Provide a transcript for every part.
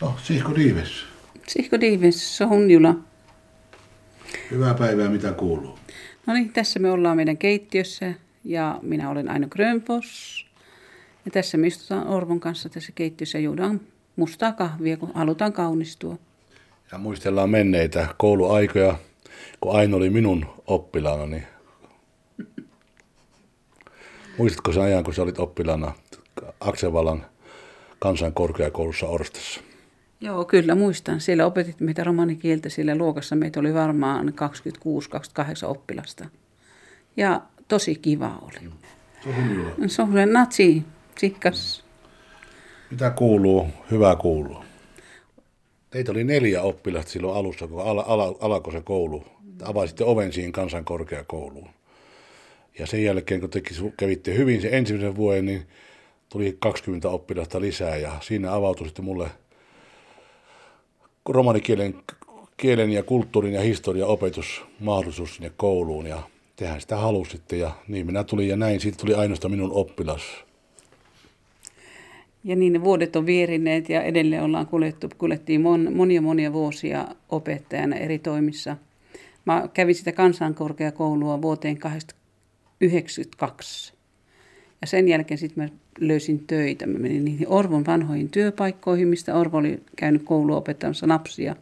No, Sihko Diives. Sihko Diives, Sohunjula. Hyvää päivää, mitä kuuluu? No niin, tässä me ollaan meidän keittiössä ja minä olen Aino Grönfors. Ja tässä me istutaan Orvon kanssa tässä keittiössä ja juodaan mustaa kahvia, kun halutaan kaunistua. Ja muistellaan menneitä kouluaikoja, kun Aino oli minun oppilaana. Niin... Muistatko sen ajan, kun sä olit oppilaana Aksevalan kansankorkeakoulussa Orstassa? Joo, kyllä muistan. Siellä opetit meitä romanikieltä siellä luokassa. Meitä oli varmaan 26-28 oppilasta. Ja tosi kiva oli. Se on hyvä natsi, tsikkas. Mitä kuuluu? Hyvää kuuluu. Teitä oli neljä oppilasta silloin alussa, kun ala, ala, alkoi se koulu. Avasitte oven siihen kansankorkeakouluun. Ja sen jälkeen, kun te kävitte hyvin sen ensimmäisen vuoden, niin tuli 20 oppilasta lisää ja siinä avautui sitten mulle – romanikielen kielen ja kulttuurin ja historian opetusmahdollisuus sinne kouluun ja tehän sitä halusitte ja niin minä tulin ja näin, siitä tuli ainoastaan minun oppilas. Ja niin ne vuodet on vierineet ja edelleen ollaan kuljettu, kuljettiin mon, monia monia vuosia opettajana eri toimissa. Mä kävin sitä kansankorkeakoulua vuoteen 1992. Sen jälkeen sitten mä löysin töitä. Mä menin niihin Orvon vanhoihin työpaikkoihin, mistä Orvo oli käynyt koulua opettamassa lapsia.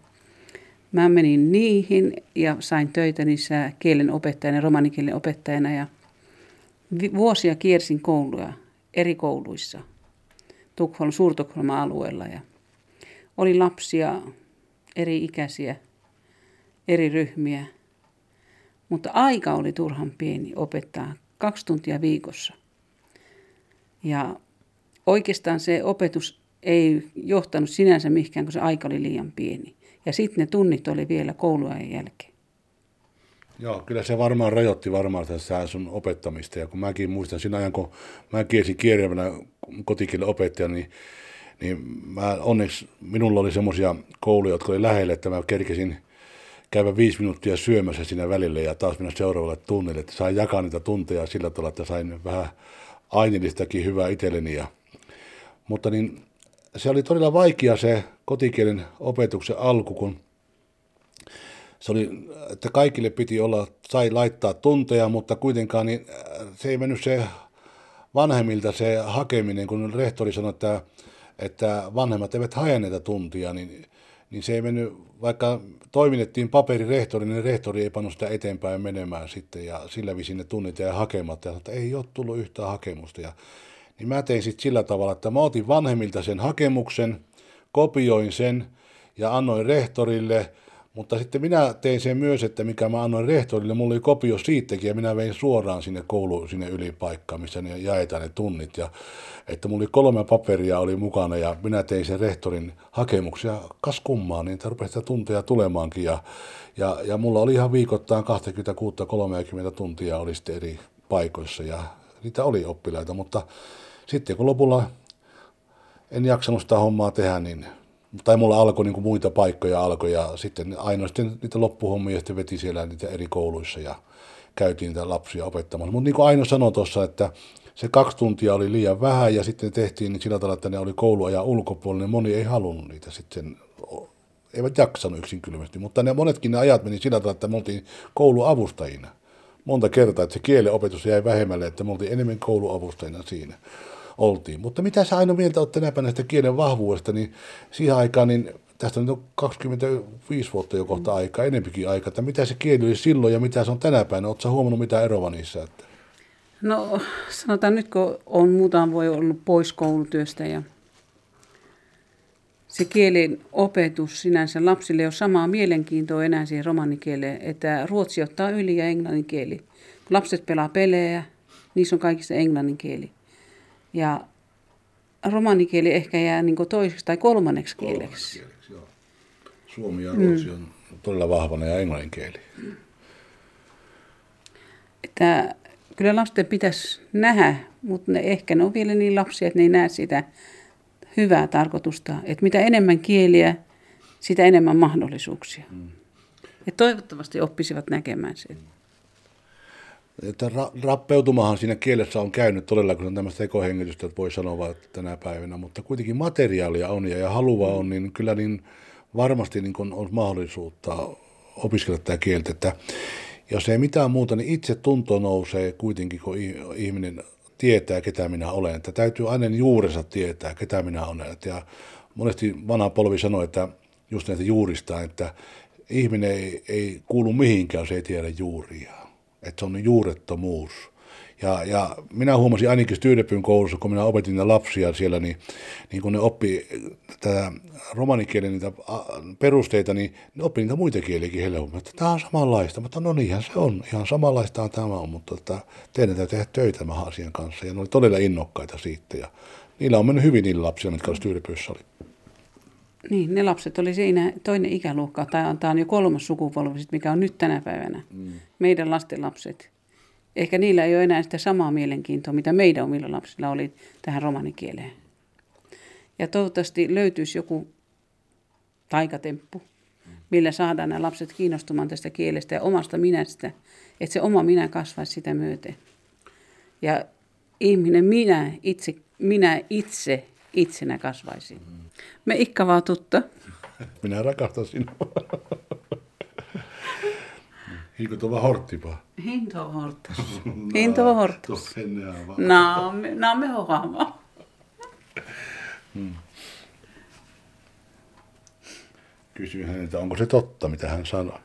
Mä menin niihin ja sain töitä niissä kielen opettajana, romanikielen opettajana ja vuosia kiersin kouluja eri kouluissa Tukholman, Suurtukholman alueella ja oli lapsia eri ikäisiä, eri ryhmiä, mutta aika oli turhan pieni opettaa kaksi tuntia viikossa. Ja oikeastaan se opetus ei johtanut sinänsä mihinkään, kun se aika oli liian pieni. Ja sitten ne tunnit oli vielä kouluajan jälkeen. Joo, kyllä se varmaan rajoitti varmaan tässä sun opettamista. Ja kun mäkin muistan siinä ajan, kun mä kiesin kierrävänä kotikielen opettaja, niin, niin mä, onneksi minulla oli semmoisia kouluja, jotka oli lähellä, että mä kerkesin käydä viisi minuuttia syömässä siinä välillä ja taas mennä seuraavalle tunnille, että sain jakaa niitä tunteja sillä tavalla, että sain vähän aineellistakin hyvää itselleni. Ja, mutta niin, se oli todella vaikea se kotikielen opetuksen alku, kun se oli, että kaikille piti olla, sai laittaa tunteja, mutta kuitenkaan niin se ei mennyt se vanhemmilta se hakeminen, kun rehtori sanoi, että, että vanhemmat eivät hae näitä tuntia, niin, niin se ei mennyt, vaikka toiminnettiin paperirehtori, niin rehtori ei pannut sitä eteenpäin menemään sitten ja sillä visin ne tunnit jäi hakematta ja että ei ole tullut yhtään hakemusta. Ja, niin mä tein sitten sillä tavalla, että mä otin vanhemmilta sen hakemuksen, kopioin sen ja annoin rehtorille – mutta sitten minä tein sen myös, että mikä mä annoin rehtorille, mulla oli kopio siitäkin ja minä vein suoraan sinne kouluun, sinne ylipaikkaan, missä ne jaetaan ne tunnit. Ja, että mulla oli kolme paperia oli mukana ja minä tein sen rehtorin hakemuksia kas kummaa, niin rupesi sitä tunteja tulemaankin. Ja, ja, ja mulla oli ihan viikoittain 26-30 tuntia oli sitten eri paikoissa ja niitä oli oppilaita, mutta sitten kun lopulla en jaksanut sitä hommaa tehdä, niin tai mulla alkoi niin kuin muita paikkoja alkoi ja sitten ainoastaan niitä loppuhommia sitten veti siellä niitä eri kouluissa ja käytiin niitä lapsia opettamassa. Mutta niin kuin Aino sanoi tuossa, että se kaksi tuntia oli liian vähän ja sitten tehtiin niin sillä tavalla, että ne oli kouluajan ulkopuolella, niin moni ei halunnut niitä sitten, eivät jaksanut yksinkertaisesti, mutta ne monetkin ne ajat meni sillä tavalla, että me oltiin kouluavustajina monta kertaa, että se kielenopetus jäi vähemmälle, että me oltiin enemmän kouluavustajina siinä oltiin. Mutta mitä sä aina mieltä olet tänä päivänä sitä kielen vahvuudesta, niin siihen aikaan, niin tästä on 25 vuotta jo kohta aikaa, enempikin aikaa, että mitä se kieli oli silloin ja mitä se on tänä päivänä, oletko huomannut mitä eroa niissä? Että? No sanotaan nyt, kun on muutaman voi ollut pois koulutyöstä ja se kielen opetus sinänsä lapsille ole samaa mielenkiintoa enää siihen romanikieleen, että ruotsi ottaa yli ja englanninkieli. Kun lapset pelaa pelejä, niissä on kaikissa englanninkieli. Ja romanikieli ehkä jää niin toiseksi tai kolmanneksi kieleksi. kieleksi joo. Suomi ja ruotsi mm. on todella vahvana ja englanninkieli. Että kyllä lasten pitäisi nähdä, mutta ne, ehkä ne on vielä niin lapsia, että ne ei näe sitä hyvää tarkoitusta. Että mitä enemmän kieliä, sitä enemmän mahdollisuuksia. Mm. Ja toivottavasti oppisivat näkemään sen. että ra- rappeutumahan siinä kielessä on käynyt todella, kun on tämmöistä tekohengitystä, että voi sanoa että tänä päivänä, mutta kuitenkin materiaalia on ja, ja halua on, niin kyllä niin varmasti niin kun on mahdollisuutta opiskella tätä kieltä, että jos ei mitään muuta, niin itse tunto nousee kuitenkin, kun ihminen tietää, ketä minä olen. Että täytyy aina juurensa tietää, ketä minä olen. Ja monesti vanha polvi sanoi, että just näitä juurista, että ihminen ei, ei kuulu mihinkään, jos ei tiedä juuria. Että se on juurettomuus. Ja, ja minä huomasin ainakin Styydepyn koulussa, kun minä opetin niitä lapsia siellä, niin, niin kun ne oppi tätä romanikielen niitä perusteita, niin ne oppi niitä muita kieliäkin helpommin. Että tämä on samanlaista, mutta no niinhän se on. Ihan samanlaista tämä on, mutta että teidän täytyy tehdä töitä tämän asian kanssa. Ja ne oli todella innokkaita siitä. Ja niillä on mennyt hyvin niillä lapsilla, mitkä Styydepyssä oli. Niin, ne lapset oli siinä toinen ikäluokka, tai tämä on jo kolmas sukupolvi, mikä on nyt tänä päivänä. Mm. Meidän lasten lapset ehkä niillä ei ole enää sitä samaa mielenkiintoa, mitä meidän omilla lapsilla oli tähän romanikieleen. Ja toivottavasti löytyisi joku taikatemppu, millä saadaan nämä lapset kiinnostumaan tästä kielestä ja omasta minästä, että se oma minä kasvaisi sitä myöten. Ja ihminen minä itse, minä itse itsenä kasvaisi. Me ikkavaa tutta. Minä rakastan sinua. Hinko tuolla horttipaa? Hinto hortas. Hinto hortas. No, no me hohama. Hmm. Kysyin häneltä, onko se totta, mitä hän sanoi.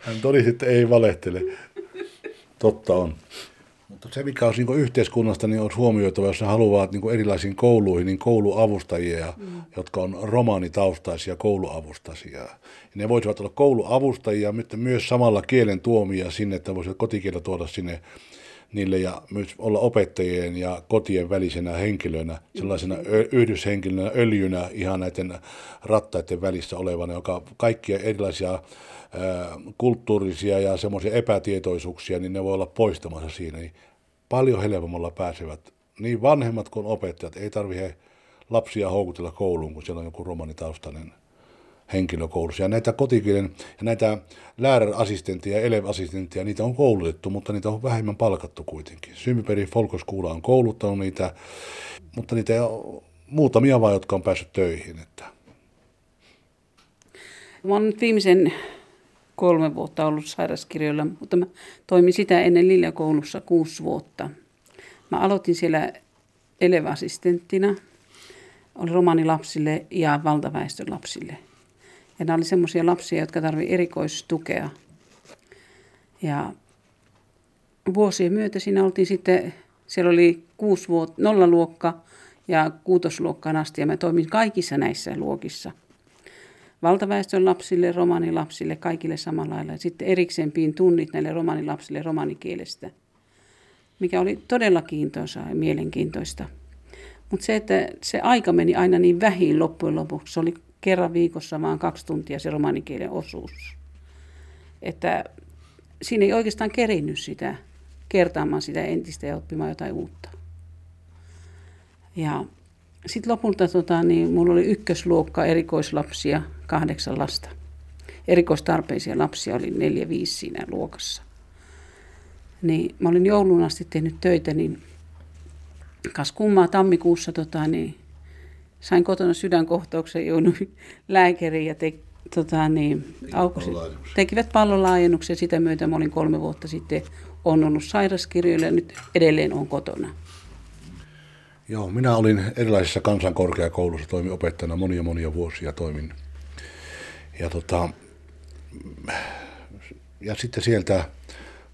hän todisi, että ei valehtele. Totta on. Se, mikä on niin yhteiskunnasta, niin on huomioitava, jos ne haluavat niin erilaisiin kouluihin, niin kouluavustajia, mm. jotka on romaanitaustaisia kouluavustajia. Ja ne voisivat olla kouluavustajia, mutta myös samalla kielen tuomia sinne, että voisivat kotikielä tuoda sinne niille ja myös olla opettajien ja kotien välisenä henkilönä, sellaisena yhdyshenkilönä, öljynä ihan näiden rattaiden välissä olevana, joka kaikkia erilaisia kulttuurisia ja semmoisia epätietoisuuksia, niin ne voi olla poistamassa siinä. Niin paljon helpommalla pääsevät niin vanhemmat kuin opettajat. Ei tarvitse lapsia houkutella kouluun, kun siellä on joku romanitaustainen henkilö koulussa. Ja näitä kotikielen ja näitä läärärassistentteja ja elevassistentteja, niitä on koulutettu, mutta niitä on vähemmän palkattu kuitenkin. Sympiperi Folkoskuula on kouluttanut niitä, mutta niitä on muutamia vaan, jotka on päässyt töihin. Että. Mä oon nyt viimeisen kolme vuotta ollut sairaskirjoilla, mutta mä toimin sitä ennen Liljakoulussa kuusi vuotta. Mä aloitin siellä elevassistenttina, oli romanilapsille ja valtaväestön lapsille. Ja nämä oli semmoisia lapsia, jotka tarvitsevat erikoistukea. Ja vuosien myötä siinä oltiin sitten, siellä oli kuusi vuotta, nolla luokka ja kuutosluokkaan asti ja mä toimin kaikissa näissä luokissa – valtaväestön lapsille, romanilapsille, kaikille samalla lailla. Sitten erikseen piin tunnit näille romanilapsille romanikielestä, mikä oli todella kiintoisaa ja mielenkiintoista. Mutta se, että se aika meni aina niin vähin loppujen lopuksi, se oli kerran viikossa vaan kaksi tuntia se romanikielen osuus. Että siinä ei oikeastaan kerinnyt sitä kertaamaan sitä entistä ja oppimaan jotain uutta. Ja sitten lopulta tota, niin mulla oli ykkösluokka erikoislapsia, kahdeksan lasta. Erikoistarpeisia lapsia oli neljä, viisi siinä luokassa. Niin mä olin joulun asti tehnyt töitä, niin kas kummaa tammikuussa tota, niin sain kotona sydänkohtauksen, jouduin lääkäriin ja te, tota, niin, aukosin, tekivät pallonlaajennuksen. Sitä myötä mä olin kolme vuotta sitten on ollut sairaskirjoilla ja nyt edelleen on kotona. Joo, minä olin erilaisissa kansankorkeakoulussa, toimin opettajana monia monia vuosia toimin. Ja, tota, ja sitten sieltä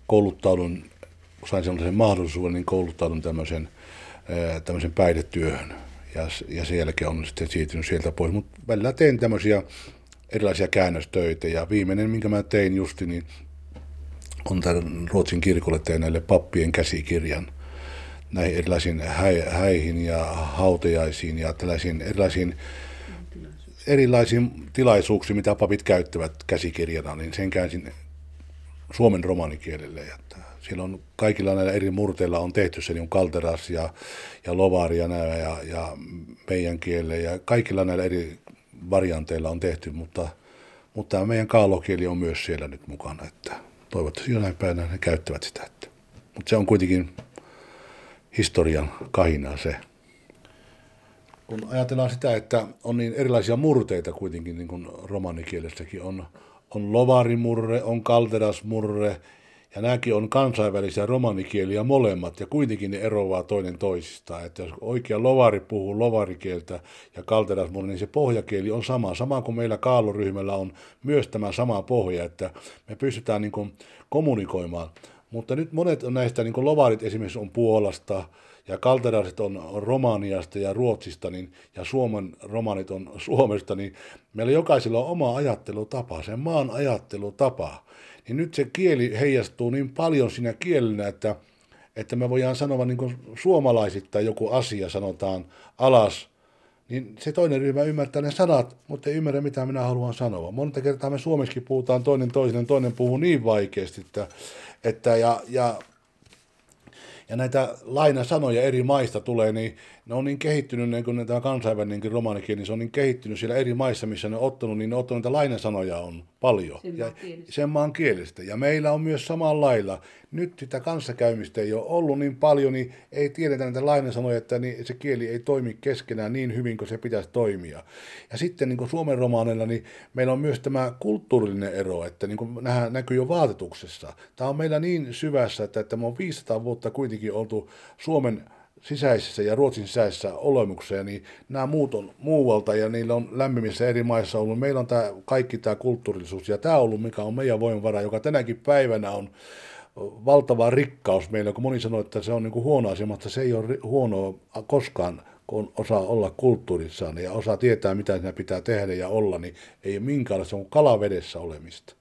kouluttaudun, sain sellaisen mahdollisuuden, niin kouluttaudun tämmöisen, tämmöisen päihdetyöhön. Ja, ja sen jälkeen on sitten siirtynyt sieltä pois. Mutta välillä tein tämmöisiä erilaisia käännöstöitä. Ja viimeinen, minkä mä tein justi, niin on tämän Ruotsin kirkolle tein näille pappien käsikirjan – näihin erilaisiin häihin ja hautajaisiin ja tällaisiin erilaisiin erilaisiin tilaisuuksiin, mitä papit käyttävät käsikirjana, niin sen käänsin suomen romanikielelle. Että siellä on kaikilla näillä eri murteilla on tehty se niin kalteras ja, ja lovari ja, nämä, ja, ja meidän kielelle ja kaikilla näillä eri varianteilla on tehty, mutta Mutta tämä meidän kaalokieli on myös siellä nyt mukana, että toivottavasti jonain päivänä ne käyttävät sitä. Että. Mutta se on kuitenkin historian kahinaa se. Kun ajatellaan sitä, että on niin erilaisia murteita kuitenkin, niin kuin romanikielessäkin on, on lovarimurre, on kalterasmurre, ja nämäkin on kansainvälisiä romanikieliä molemmat, ja kuitenkin ne eroavat toinen toisistaan. Että jos oikea lovari puhuu lovarikieltä ja kalterasmurre, niin se pohjakieli on sama. Sama kuin meillä kaaloryhmällä on myös tämä sama pohja, että me pystytään niin kommunikoimaan. Mutta nyt monet näistä niin lovarit esimerkiksi on Puolasta, ja kalteraiset on Romaniasta ja Ruotsista, niin, ja Suomen romanit on Suomesta, niin meillä jokaisella on oma ajattelutapa, sen maan ajattelutapa. Niin nyt se kieli heijastuu niin paljon siinä kielenä, että, että me voidaan sanoa niin kuin suomalaisittain joku asia sanotaan alas, niin se toinen ryhmä ymmärtää ne sanat, mutta ei ymmärrä mitä minä haluan sanoa. Monta kertaa me suomeksi puhutaan toinen toinen, toinen puhuu niin vaikeasti, että, että ja, ja ja näitä lainasanoja eri maista tulee, niin ne on niin kehittynyt, niin kuin tämä kansainvälinenkin romanikieli, niin se on niin kehittynyt siellä eri maissa, missä ne on ottanut, niin ne on ottanut niitä lainasanoja on paljon. Sen ja maan kielestä. sen maan kielestä. Ja meillä on myös samalla lailla. Nyt sitä kanssakäymistä ei ole ollut niin paljon, niin ei tiedetä näitä lainasanoja, että niin se kieli ei toimi keskenään niin hyvin kuin se pitäisi toimia. Ja sitten niin kuin Suomen romaaneilla, niin meillä on myös tämä kulttuurillinen ero, että niin kuin nähdään, näkyy jo vaatetuksessa. Tämä on meillä niin syvässä, että, että me on 500 vuotta kuitenkin oltu Suomen sisäisessä ja Ruotsin sisäisessä olemuksessa, niin nämä muut on muualta ja niillä on lämpimissä eri maissa ollut. Meillä on tämä, kaikki tämä kulttuurillisuus ja tämä on ollut, mikä on meidän voimavara, joka tänäkin päivänä on valtava rikkaus meillä, kun moni sanoo, että se on niin kuin huono asia, mutta se ei ole huonoa koskaan, kun osaa olla kulttuurissaan ja osaa tietää, mitä siinä pitää tehdä ja olla, niin ei ole minkäänlaista, se on kalavedessä olemista.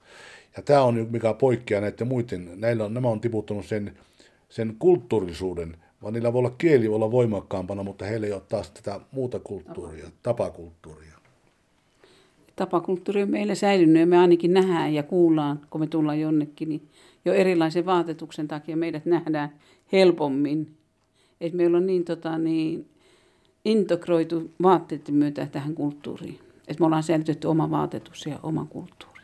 Ja tämä on mikä poikkeaa näiden muiden, näillä on, nämä on tiputtanut sen, sen kulttuurisuuden, vaan niillä voi olla kieli voi olla voimakkaampana, mutta heillä ei ole taas tätä muuta kulttuuria, tapakulttuuria. Tapakulttuuri on meillä säilynyt ja me ainakin nähdään ja kuullaan, kun me tullaan jonnekin, niin jo erilaisen vaatetuksen takia meidät nähdään helpommin. Et meillä on niin, tota, niin integroitu vaatteiden myötä tähän kulttuuriin. Et me ollaan säilytetty oma vaatetus ja oma kulttuuri.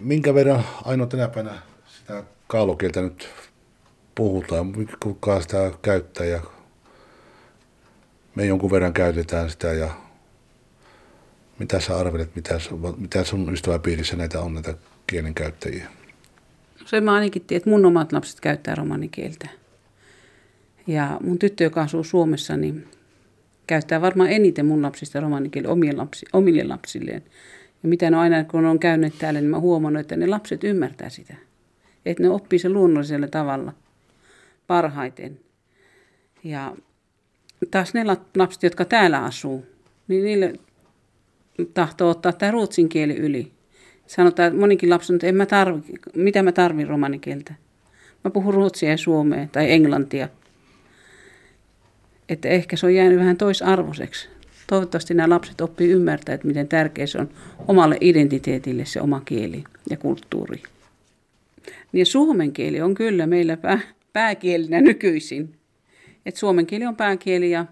Minkä verran ainoa tänä päivänä sitä kaalokieltä nyt puhutaan, kuka sitä käyttää ja me jonkun verran käytetään sitä ja mitä sä arvelet, mitä, mitä sun ystäväpiirissä näitä on näitä kielen käyttäjiä? No se mä ainakin tiedän, että mun omat lapset käyttää romanikieltä. Ja mun tyttö, joka asuu Suomessa, niin käyttää varmaan eniten mun lapsista romanikieltä omille, lapsi, omille lapsilleen. Ja mitä ne aina, kun on käynyt täällä, niin mä huomannut, että ne lapset ymmärtää sitä. Että ne oppii sen luonnollisella tavalla parhaiten. Ja taas ne lapset, jotka täällä asuu, niin niille tahtoo ottaa tämä ruotsin kieli yli. Sanotaan, että monikin lapsi on, että en mä tarvi, mitä mä tarvin romanikieltä. Mä puhun ruotsia ja suomea tai englantia. Että ehkä se on jäänyt vähän toisarvoiseksi. Toivottavasti nämä lapset oppii ymmärtää, että miten tärkeä se on omalle identiteetille se oma kieli ja kulttuuri. Niin suomen kieli on kyllä meillä pääkielinä nykyisin. Että suomen kieli on pääkieli ja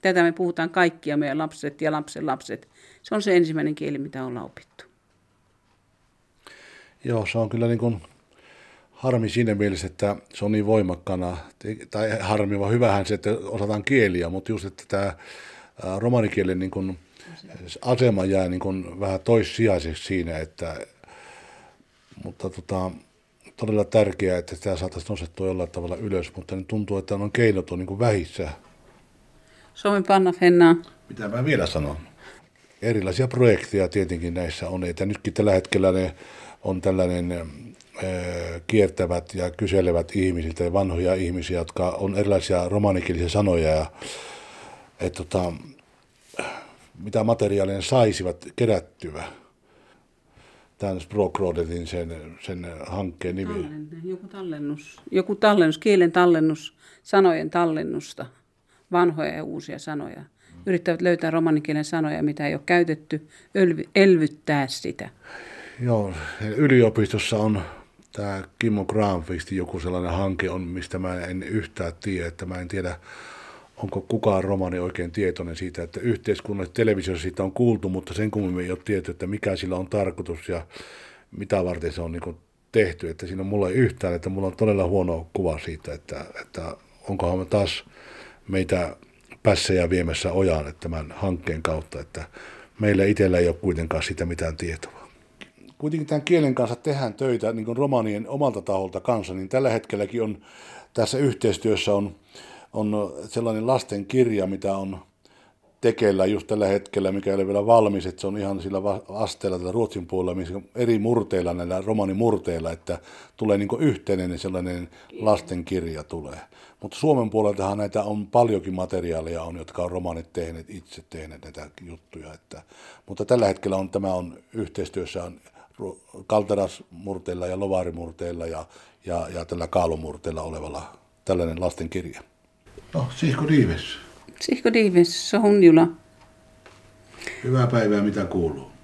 tätä me puhutaan kaikkia meidän lapset ja lapsen lapset. Se on se ensimmäinen kieli, mitä ollaan opittu. Joo, se on kyllä niin kuin harmi siinä mielessä, että se on niin voimakkana, tai harmi, vaan hyvähän se, että osataan kieliä, mutta just, että tämä romanikielen niin kuin asema jää niin kuin vähän toissijaiseksi siinä, että, mutta tota, todella tärkeää, että sitä saataisiin nostettua jollain tavalla ylös, mutta nyt tuntuu, että on keinot on niin kuin vähissä. Suomen panna Fenna. Mitä mä vielä sanon? Erilaisia projekteja tietenkin näissä on, että nytkin tällä hetkellä ne on tällainen kiertävät ja kyselevät ihmisiltä, vanhoja ihmisiä, jotka on erilaisia romanikielisiä sanoja ja et, tota, mitä materiaalia saisivat kerättyä. Tämän Sprogrådetin sen, sen hankkeen nimi. Tallenne, joku tallennus, joku tallennus, kielen tallennus, sanojen tallennusta, vanhoja ja uusia sanoja. Yrittävät löytää romanikielen sanoja, mitä ei ole käytetty, elvyttää sitä. Joo, yliopistossa on tämä Kimmo Granqvistin joku sellainen hanke on, mistä mä en yhtään tiedä, että mä en tiedä, onko kukaan romani oikein tietoinen siitä, että yhteiskunnallisessa televisiossa siitä on kuultu, mutta sen kummemmin ei ole tietty, että mikä sillä on tarkoitus ja mitä varten se on niin tehty. Että siinä on mulla yhtään, että mulla on todella huono kuva siitä, että, että onkohan me taas meitä pässejä viemässä ojaan että tämän hankkeen kautta, että meillä itsellä ei ole kuitenkaan sitä mitään tietoa. Kuitenkin tämän kielen kanssa tehdään töitä niin romanien omalta taholta kanssa, niin tällä hetkelläkin on tässä yhteistyössä on, on sellainen lasten kirja, mitä on tekeillä just tällä hetkellä, mikä ei ole vielä valmis, että se on ihan sillä asteella tällä Ruotsin puolella, missä eri murteilla, näillä romanimurteilla, että tulee niin yhteinen sellainen lastenkirja tulee. Mutta Suomen puoleltahan näitä on paljonkin materiaaleja, on, jotka on romanit tehneet, itse tehneet näitä juttuja. Että, mutta tällä hetkellä on, tämä on yhteistyössä on Kalteras-murteilla ja Lovarimurteilla ja, ja, ja tällä Kaalomurteilla olevalla tällainen lastenkirja. No, Sihko Diives. Sihko Diives, Sohunjula. Hyvää päivää, mitä kuuluu?